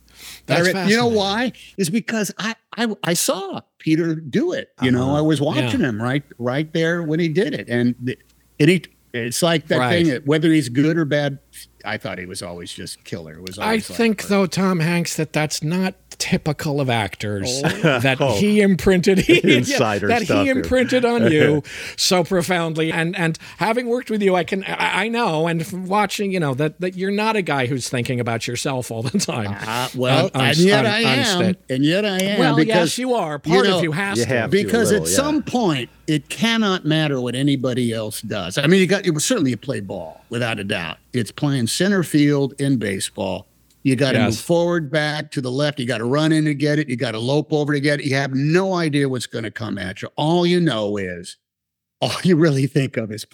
That's I read- you know why? Is because I, I I saw Peter do it. You know, Uh-huh. I was watching him right right there when he did it, and th- and he. It's like that Right. thing. Whether he's good or bad, I thought he was always just killer. It was. I Always like- think, though, Tom Hanks, that that's not typical of actors. Oh. *laughs* *laughs* *laughs* That he imprinted he, Insider that stuff he here. imprinted on you so profoundly. And and having worked with you, I can I, I know, and watching, you know, that that you're not a guy who's thinking about yourself all the time. Uh, well, On- on- and yet on- I on am, and yet I am. well, because yes, you are. Part know, of you has you to. have to. because little, at yeah. some point it cannot matter what anybody else does. I mean, you got it was certainly you play ball without a doubt. It's playing center field in baseball. You got to Yes. move forward, back to the left. You got to run in to get it. You got to lope over to get it. You have no idea what's going to come at you. All you know is, all you really think of is,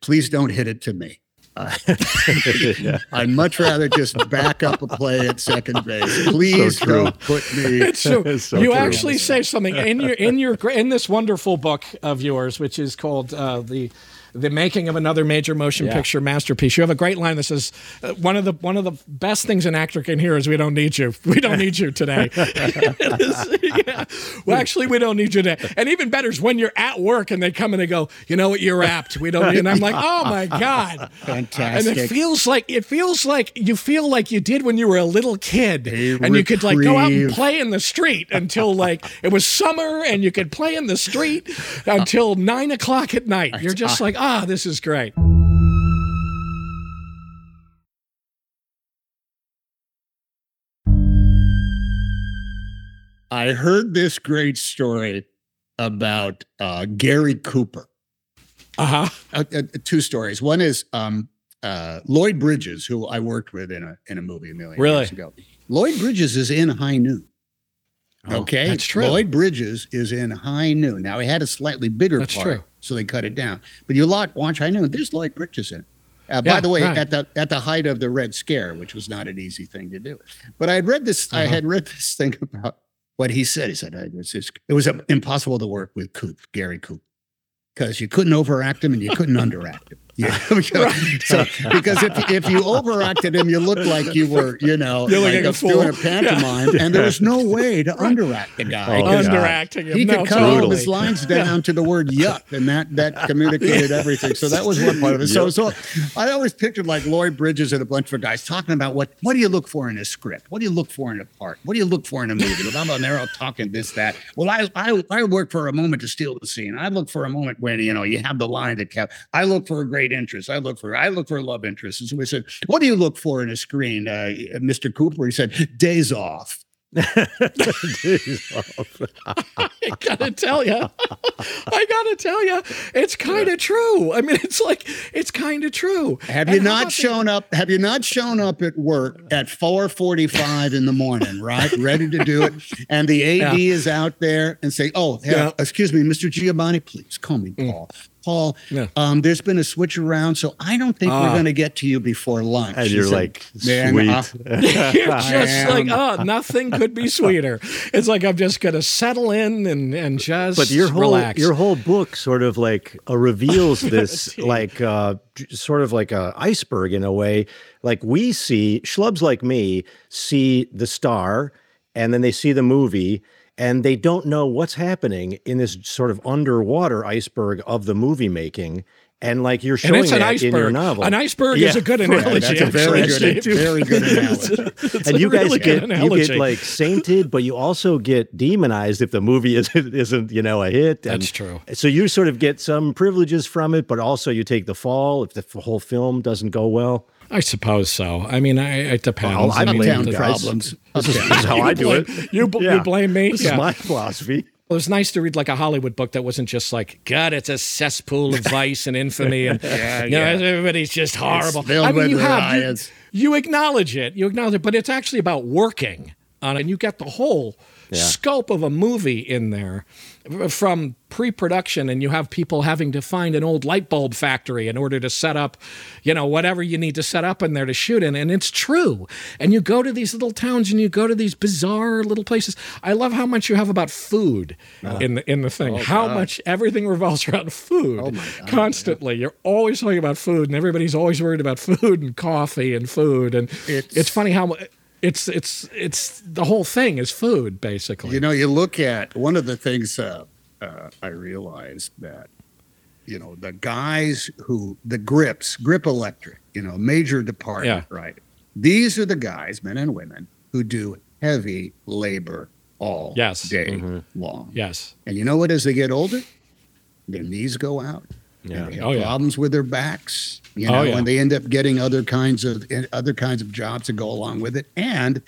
please don't hit it to me. Uh, *laughs* *laughs* I'd much rather just back up a play at second base. Please true. don't put me. *laughs* It's true. So you true. actually say something in your in your in this wonderful book of yours, which is called uh, the the making of another major motion Yeah. picture masterpiece. You have a great line that says, uh, "One of the one of the best things an actor can hear is we don't need you. We don't need you today." *laughs* *laughs* yeah. Well, actually, we don't need you today. And even better is when you're at work and they come and they go, "You know what? You're apt. We don't." And I'm like, "Oh my god." Fantastic!" And it feels like it feels like you feel like you did when you were a little kid, A and you could like go out and play in the street until like it was summer, and you could play in the street until nine o'clock at night. You're just like, ah, this is great. I heard this great story about uh, Gary Cooper. Uh huh. Uh, uh, two stories. One is um, uh, Lloyd Bridges, who I worked with in a in a movie a million Really? years ago. Lloyd Bridges is in High Noon. Oh, okay, that's true. Lloyd Bridges is in High Noon. Now he had a slightly bigger That's part, true. So they cut it down. But you lot watch I know There's Lloyd Bridges in. it. Uh, Yeah, by the way, right. at the at the height of the Red Scare, which was not an easy thing to do, but I had read this. I Uh-huh. had read this thing about what he said. He said "I- it's just, it was impossible to work with Coop, Gary Coop, because you couldn't overact him and you couldn't *laughs* underact him. Yeah, *laughs* so because if if you overacted him, you looked like you were, you know, You're like looking a a- doing a fool. pantomime, and there was no *laughs* way to underact the guy. Oh, 'cause God. Underacting him. He no, could cut all of his lines down to the word yuck, and that that communicated everything. So that was one part of it. So so I always pictured like Lloyd Bridges and a bunch of guys talking about what what do you look for in a script? What do you look for in a part? What do you look for in a movie? Well, I'm on there all talking this that. Well, I I I work for a moment to steal the scene. I look for a moment when you know you have the line that kept. I look for a great interest. I look for I look for love interest. And so we said, what do you look for in a screen, uh, Mr. Cooper? He said, days off. *laughs* I gotta tell you, I gotta tell you, it's kind of true. I mean, it's like it's kind of true. Have And you not shown up? Have you not shown up at work at 4:45 in the morning, right? Ready to do it, *laughs* and the AD is out there and say, "Oh, yeah, Yeah. excuse me, Mr. Giamatti, please call me Paul. Paul, Yeah. um, there's been a switch around, so I don't think we're Ah. going to get to you before lunch." And you're said, like, "Man, sweet. uh, *laughs* You're *laughs* just like, oh, nothing could be sweeter. It's like I'm just gonna settle in and and just but your whole relax. your whole book sort of like uh, reveals *laughs* this like uh sort of like a iceberg in a way like we see schlubs like me see the star and then they see the movie and they don't know what's happening in this sort of underwater iceberg of the movie making and like you're and showing it's an that in your novel An iceberg is a good *laughs* Yeah, analogy. that's a very good, very good *laughs* analogy. It's and a you guys really get you get like sainted, but you also get demonized if the movie isn't *laughs* isn't you know a hit. And That's true. So you sort of get some privileges from it, but also you take the fall if the whole film doesn't go well. I suppose so. I mean, I, it depends. Well, I I mean, blame the problems. This is, this is how I do blame- it. You, bl- you blame me. This Yeah. is my philosophy. It was nice to read like a Hollywood book that wasn't just like, God, it's a cesspool of vice and infamy, and *laughs* Yeah, you know, everybody's just horrible. I mean, you have you, you acknowledge it, you acknowledge it, but it's actually about working on it, and you get the whole scope of a movie in there from pre-production, and you have people having to find an old light bulb factory in order to set up, you know, whatever you need to set up in there to shoot in, and it's true. And you go to these little towns, and you go to these bizarre little places. I love how much you have about food in the in the thing. how much everything revolves around food constantly. You're always talking about food, and everybody's always worried about food and coffee and food. And it's, It's- funny how it's it's it's the whole thing is food basically. You know, you look at one of the things uh, uh, I realized that you know the guys who the grips, grip electric, you know, major department, Yeah. right? These are the guys, men and women, who do heavy labor all Yes. day long. yes. And you know what? As they get older, their knees go out. Yeah. They have Oh, yeah. problems with their backs. You Oh, know, yeah. and they end up getting other kinds of eh, other kinds of jobs to go along with it. And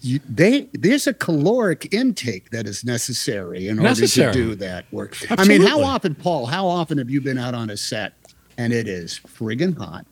you, they there's a caloric intake that is necessary in order Necessary. to do that work. I mean, how often, Paul? How often have you been out on a set and it is friggin' hot?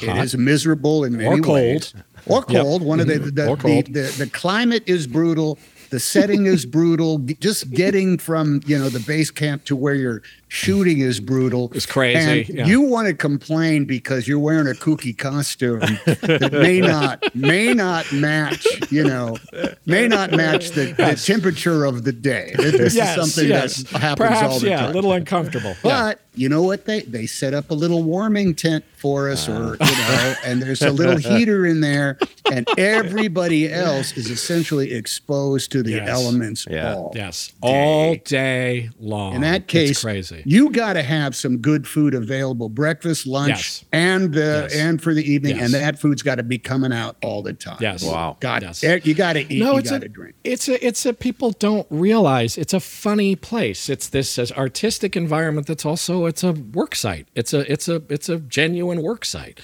It Hot. is miserable in many Or cold. ways. Or Yep. cold. One of the mm-hmm. the, Or the, cold. the the climate is brutal. The setting is brutal. Just getting from you know the base camp to where you're shooting is brutal. It's crazy, And yeah. you want to complain because you're wearing a kooky costume that may not may not match. You know, may not match the, the temperature of the day. This yes, is something yes. that happens Perhaps, all the yeah, time. a little uncomfortable. Yeah. But you know what they they set up a little warming tent for us, or ah. you know, and there's a little heater in there, and everybody else is essentially exposed to the Yes. elements Yeah. all. Yes, all day long. In that It's case, crazy. You got to have some good food available, breakfast, lunch, Yes. and uh, Yes. and for the evening, Yes. and that food's got to be coming out all the time. Yes. Wow. got Yes. you got to eat, no, you it's got a, to drink. it's a, it's a. People don't realize it's a funny place. It's this artistic environment that's also it's a work site. It's a, it's a, it's a genuine work site,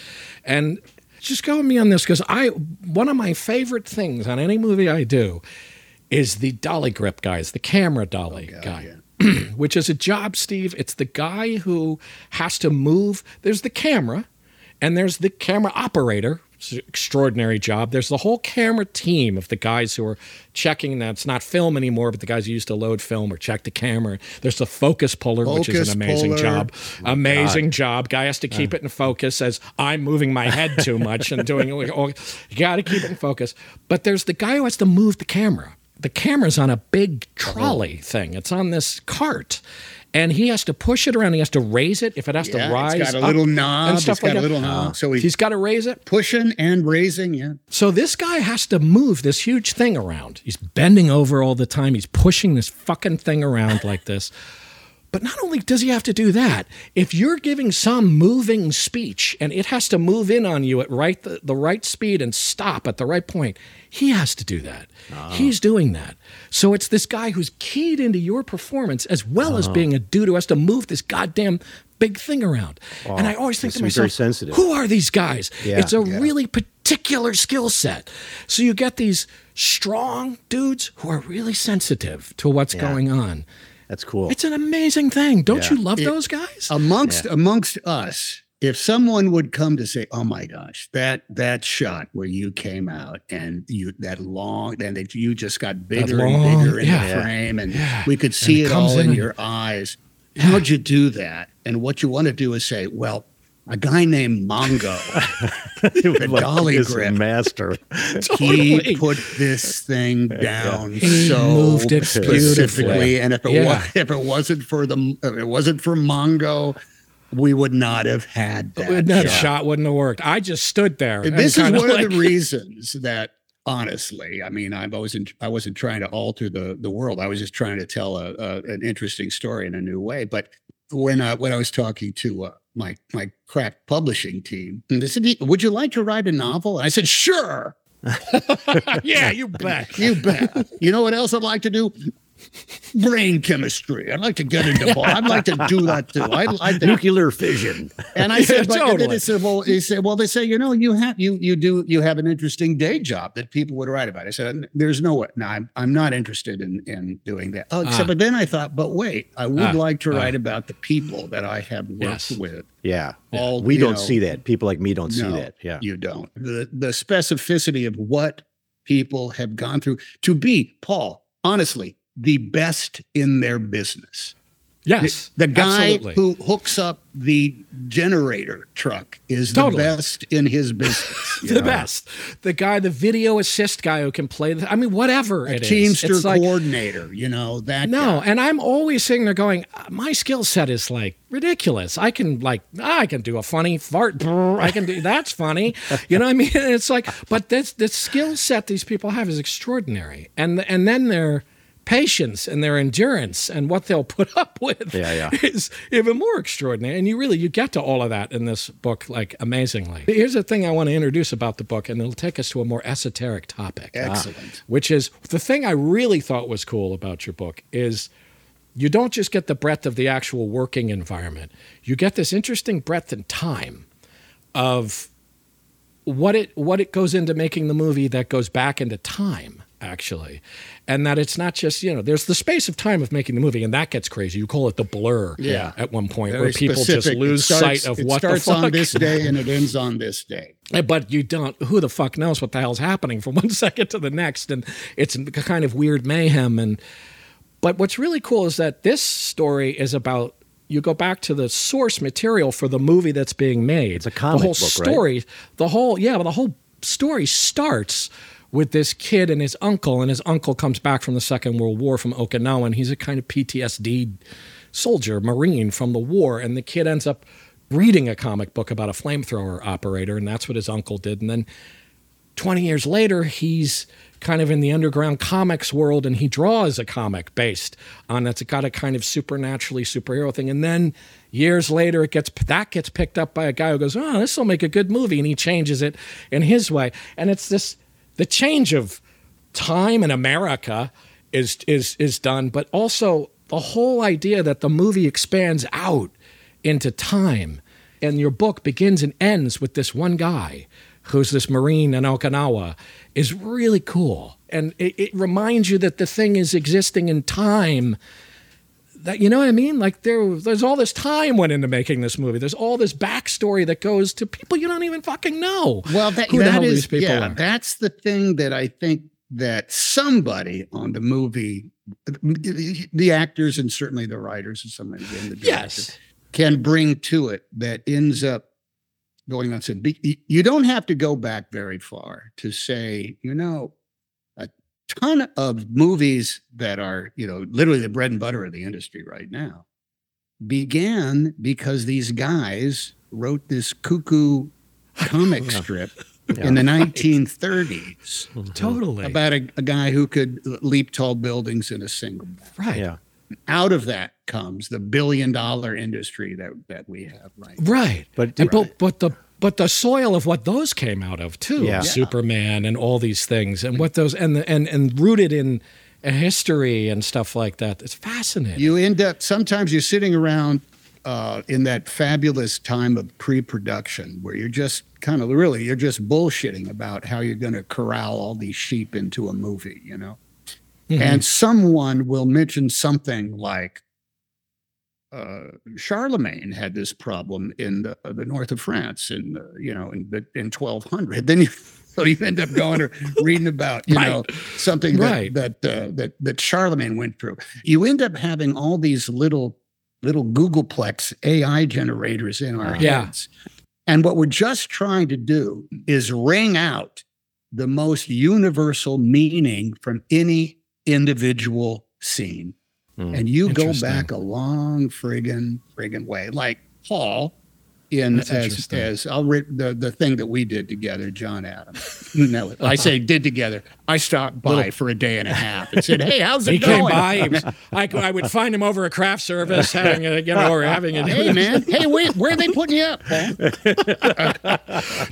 and just go with me on this because I one of my favorite things on any movie I do is the dolly grip guys, the camera dolly guy. *clears throat* Which is a job, Steve. It's the guy who has to move. There's the camera, and there's the camera operator. It's an extraordinary job. There's the whole camera team of the guys who are checking that it's not film anymore, but the guys who used to load film or check the camera. There's the focus puller, which is an amazing puller. job. Amazing job. Guy has to keep it in focus as I'm moving my head too much and doing it. Oh, *laughs* you got to keep it in focus. But there's the guy who has to move the camera. The camera's on a big uh-huh. trolley thing. It's on this cart. And he has to push it around. He has to raise it if it has Yeah, to rise. it's got a little knob. and stuff it's got like a that. little knob. So he, He's got to raise it. pushing and raising. Yeah. So this guy has to move this huge thing around. He's bending over all the time. He's pushing this fucking thing around like this. *laughs* But not only does he have to do that, if you're giving some moving speech and it has to move in on you at right the, the right speed and stop at the right point, he has to do that. He's doing that. So it's this guy who's keyed into your performance as well as being a dude who has to move this goddamn big thing around. And I always think to myself, sensitive. who are these guys? Yeah. It's a really particular skill set. So you get these strong dudes who are really sensitive to what's going on. That's cool. It's an amazing thing. Don't Yeah. you love those guys? amongst amongst us if someone would come to say oh my gosh that that shot where you came out and you that long and that you just got bigger long- and bigger in yeah. the frame and Yeah. we could see it it, all in in and- your eyes how'd you do that and what you want to do is say well a guy named mongo *laughs* the Like dolly his grip master. *laughs* he put this thing down He so moved it specifically, beautifully. and if it Yeah. wa- *laughs* if it wasn't for the if it wasn't for Mongo, we would not have had that. that shot. shot wouldn't have worked. I just stood there. This is kinda one like- of the reasons that honestly, I mean, I wasn't I wasn't trying to alter the the world. I was just trying to tell a, a an interesting story in a new way. But when I when I was talking to uh, my my crack publishing team, and they said, "Would you like to write a novel?" And I said, "Sure." *laughs* *laughs* yeah, you bet. You bet. You know what else I'd like to do? Brain chemistry. I'd like to get into. I'd like to do that too. I'd like. Nuclear fission. And I said, *laughs* Yeah, but and totally. they said, well, he said, well, they say, you know, you have you you do you have an interesting day job that people would write about. I said, there's no way. No, I'm I'm not interested in in doing that. Oh, except, Ah. but then I thought, but wait, I would Ah, like to ah. write about the people that I have worked Yes. with. Yeah. All we don't know, see that. People like me don't see that. Yeah. You don't. The the specificity of what people have gone through to be, Paul, honestly, the best in their business. Yes, The, the guy absolutely. who hooks up the generator truck is Totally. the best in his business. *laughs* the know? best, the guy, the video assist guy who can play. The, I mean, whatever A it is. Teamster like- coordinator, you know, that No, guy. and I'm always sitting there going, "Uh, my skill set is like ridiculous. I can like, I can do a funny fart. brr, I can do that's funny. *laughs* You know what I mean? *laughs* It's like, but this the skill set these people have is extraordinary, and and then their patience and their endurance and what they'll put *laughs* up with Yeah, yeah. is even more extraordinary. And you really you get to all of that in this book like amazingly. Here's the thing I want to introduce about the book, and it'll take us to a more esoteric topic ah. Excellent. which is the thing I really thought was cool about your book is you don't just get the breadth of the actual working environment. You get this interesting breadth in time of what it what it goes into making the movie that goes back into time actually and that it's not just you know there's the space of time of making the movie and that gets crazy you call it the blur Yeah. at one point Very where people just specific. It lose starts- sight of it what the starts fuck on this *laughs* day and it ends on this day. Eh, but you don't who the fuck knows what the hell's happening from *laughs* one second to the next and it's a kind of weird mayhem and but what's really cool is that this story is about you go back to the source material for the movie that's being made it's a comic the whole book, right? story the whole yeah but the whole story starts with this kid and his uncle and his uncle comes back from the second world war from okinawa and he's a kind of ptsd soldier marine from the war and the kid ends up reading a comic book about a flamethrower operator and that's what his uncle did and then 20 years later, he's kind of in the underground comics world and he draws a comic based on it's got a kind of supernaturally superhero thing. And then years later, it gets that gets picked up by a guy who goes, Oh, this will make a good movie. And he changes it in his way. And it's this the change of time in America is is is done, but also the whole idea that the movie expands out into time. And your book begins and ends with this one guy who's this Marine in Okinawa is really cool. And it, it reminds you that the thing is existing in time. That you know what I mean? Like there, there's all this time went into making this movie. There's all this backstory that goes to people you don't even fucking know. Well, that, who the that hell is- yeah, are. that's the thing that I think that somebody on the movie, the actors and certainly the writers and somebody in the director, Yes. can bring to it that ends up going on. Said you don't have to go back very far to say, you know, ton of movies that are, you know, literally the bread and butter of the industry right now began because these guys wrote this cuckoo *laughs* comic strip in the 1930s mm-hmm. Totally. about a, a guy who could leap tall buildings in a single bound. right. Yeah. Out of that comes the billion dollar industry that, that we have right now. Right. But- and, but but the but the soil of what those came out of too. Yeah. Superman and all these things and what those and the, and and rooted in a history and stuff like that. It's fascinating. You end up sometimes you're sitting around uh, in that fabulous time of pre-production where you're just kind of really you're just bullshitting about how you're going to corral all these sheep into a movie, you know. And someone will mention something like uh, Charlemagne had this problem in the, the north of France in uh, you know in the, in 1200. *laughs* Then you so you end up going or reading about *laughs* you know something that Right. that, uh, that that Charlemagne went through. You end up having all these little little Googleplex AI generators in our Yeah. heads, and what we're just trying to do is wring out the most universal meaning from any individual scene. Mm. And you go back a long friggin' friggin' way. Like Paul in That's as as I'll read the, the thing that we did together, John Adams. *laughs* You know it. I say *laughs* did together. I stopped by for a day and a half and said, Hey, how's it he going? came by. He was, *laughs* I, I would find him over a craft service, having a, you know, or having a Hey man, hey, where, where are they putting you up,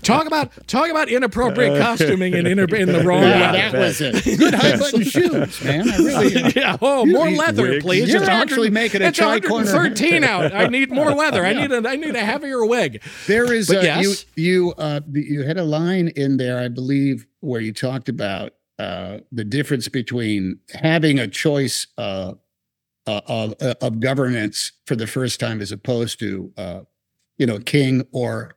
talk about talk about inappropriate costuming in, inter, in the wrong Yeah, way. that was it. Good high button shoes, man. I really yeah. Oh, more leather, wigs. please. You're It's actually 100 making a It's tri-corner- 113 out. I need more leather. I need a I need a heavier wig. There is But a, yes. you you uh, you had a line in there, I believe, where you talked about uh, the difference between having a choice uh, uh, of uh, of governance for the first time as opposed to uh, you know king or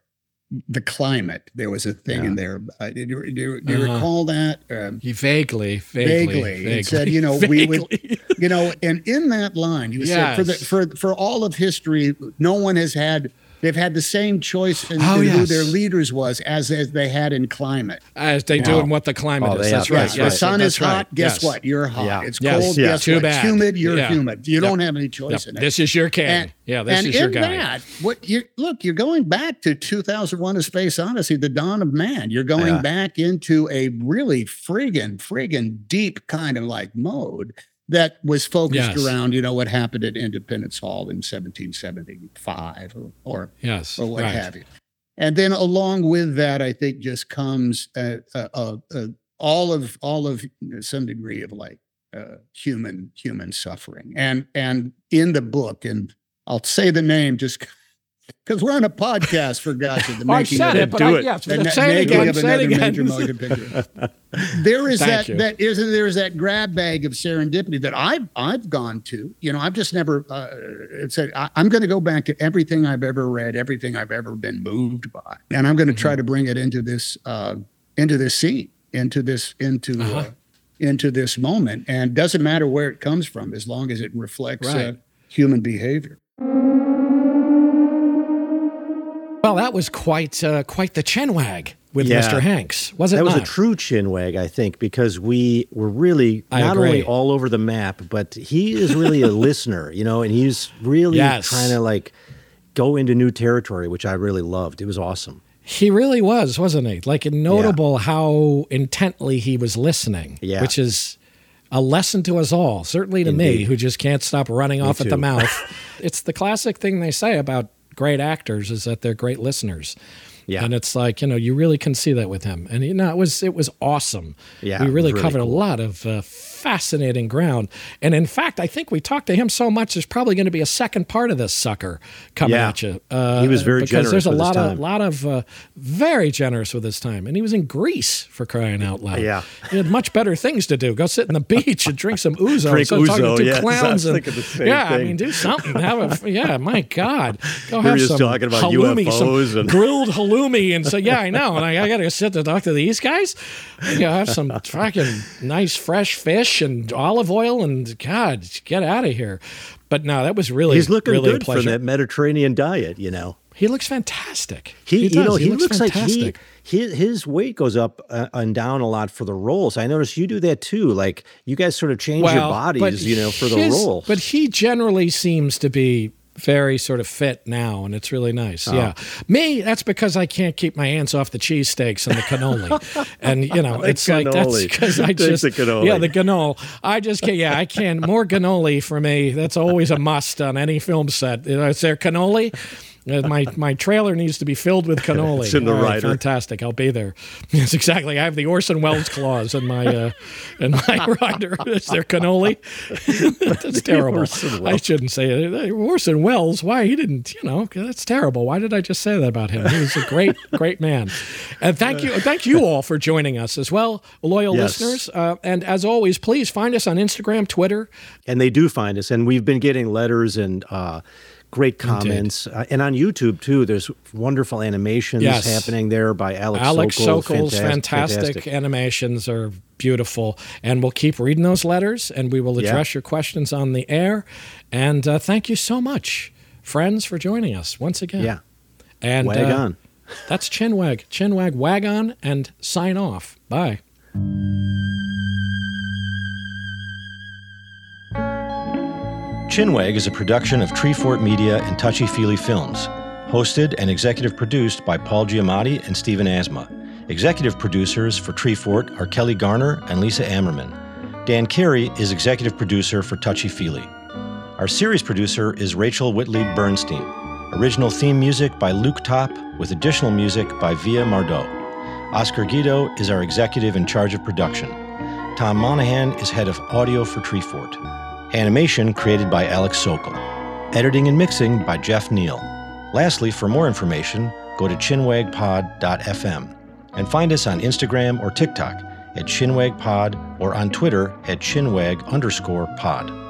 the climate. There was a thing in there. Uh, do, you, do, do you Uh-huh. recall that? Um, He vaguely, vaguely, Vaguely. It said, you know, *laughs* we would- You know, and in that line, you said for the for for all of history, no one has had they've had the same choice in, Oh, in who their leaders was as as they had in climate. As they do in what the climate Oh, is. That's have- right. that's the sun That's is hot. right. Guess Yes. what? You're hot. Yeah. It's Yes. cold. Yeah. Guess Too what? bad. Humid. You're Yeah. humid. You Yep. don't have any choice Yep. in it. This is your king. And, yeah, this and is your in guy. that, what you look, you're going back to 2001: A Space Odyssey, the dawn of man. You're going Yeah. back into a really friggin' friggin' deep kind of like mode that was focused Yes. around, you know, what happened at Independence Hall in 1775 or or, yes. or what right. have you. And then along with that, I think just comes uh, uh, uh, uh, all of all of some degree of like uh, human human suffering. And and in the book, and I'll say the name just because we're on a podcast for God's sake. the I making said of- it, but Do I, it. yes, the na- say it making again. of Say it again. major motion *laughs* picture. There is Thank that you. that is there is that grab bag of serendipity that I've I've gone to. You know, I've just never uh, said I, I'm going to go back to everything I've ever read, everything I've ever been moved by, and I'm going to Mm-hmm. try to bring it into this uh, into this scene, into this into uh Uh-huh. into this moment, and doesn't matter where it comes from as long as it reflects uh, human behavior. Well, that was quite uh, quite the chin wag with Yeah. Mr. Hanks, was it That was not? a true chin wag, I think, because we were really I not agree. only all over the map, but he is really a *laughs* listener, you know, and he's really Yes. trying to like go into new territory, which I really loved. It was awesome. He really was, wasn't he? Like notable how intently he was listening, Yeah. which is a lesson to us all, certainly to me, who just can't stop running off at the mouth. *laughs* it's the classic thing they say about great actors is that they're great listeners. Yeah. And it's like, you know, you really can see that with him. And you know, it was it was awesome. Yeah, We really really covered a lot of uh, fascinating ground. And in fact, I think we talked to him so much there's probably going to be a second part of this sucker coming Yeah. at you. Uh, He was very because generous there's a lot of lot of uh, very generous with his time, and he was in Greece for crying out loud. Yeah. he had much better things to do. Go sit on the beach and drink some ouzo. *laughs* Drink talking ouzo, I clowns and thinking the same yeah, I mean, do something. Have a *laughs* yeah, my God, go were have some talking about halloumi, some UFOs and- grilled *laughs* halloumi, and so yeah, I know. And I, I got to sit to talk to these guys. You know, have some fucking nice fresh fish and olive oil, and God, get out of here. But no, that was really He's looking really good for pleasure. that Mediterranean diet, you know. He looks fantastic. He, does. you know, he, looks, like fantastic. he his, his weight goes up uh, and down a lot for the roles. I noticed you do that too. Like you guys sort of change your bodies, you know, for the his- role. But he generally seems to be very sort of fit now, and it's really nice. Oh. Yeah, me, that's because I can't keep my hands off the cheesesteaks and the cannoli, *laughs* and you know, it's like that's because I *laughs* just the cannoli. yeah the cannoli. I just can't. Yeah, I can more cannoli for me. That's always a must on any film set. You know, is there cannoli? Uh, my my trailer needs to be filled with *laughs* cannoli. It's in the All right, rider. Fantastic. I'll be there. *laughs* Yes, exactly. I have the Orson Welles clause in my uh, in my *laughs* rider. Is there cannoli? that's terrible. I shouldn't say it. Orson Welles. Why he didn't? You know, that's terrible. Why did I just say that about him? He was a great, great man. And thank you, thank you all for joining us as well, loyal Yes. listeners. Uh, and as always, please find us on Instagram, Twitter. and they do find us, and we've been getting letters and uh, great comments, uh, and on YouTube too. There's wonderful animations Yes. happening there by Alex, Alex Sokol. Sokol's Fantastic- fantastic, animations are beautiful, and we'll keep reading those letters, and we will Yeah. address your questions on the air. And uh, thank you so much, friends, for joining us once again. Yeah, and wag uh, on. That's Chinwag, Chinwag, wag on, and sign off. Bye. Chinwag is a production of Treefort Media and Touchy Feely Films. Hosted and executive produced by Paul Giamatti and Stephen Asma. Executive producers for Treefort are Kelly Garner and Lisa Ammerman. Dan Carey is executive producer for Touchy Feely. Our series producer is Rachel Whitley Bernstein. Original theme music by Luke Top, with additional music by Via Mardot. Oscar Guido is our executive in charge of production. Tom Monahan is head of audio for Treefort. Animation created by Alex Sokol. Editing and mixing by Jeff Neal. Lastly, for more information, go to chinwagpod.fm and find us on Instagram or TikTok at chinwagpod or on Twitter at chinwag underscore pod.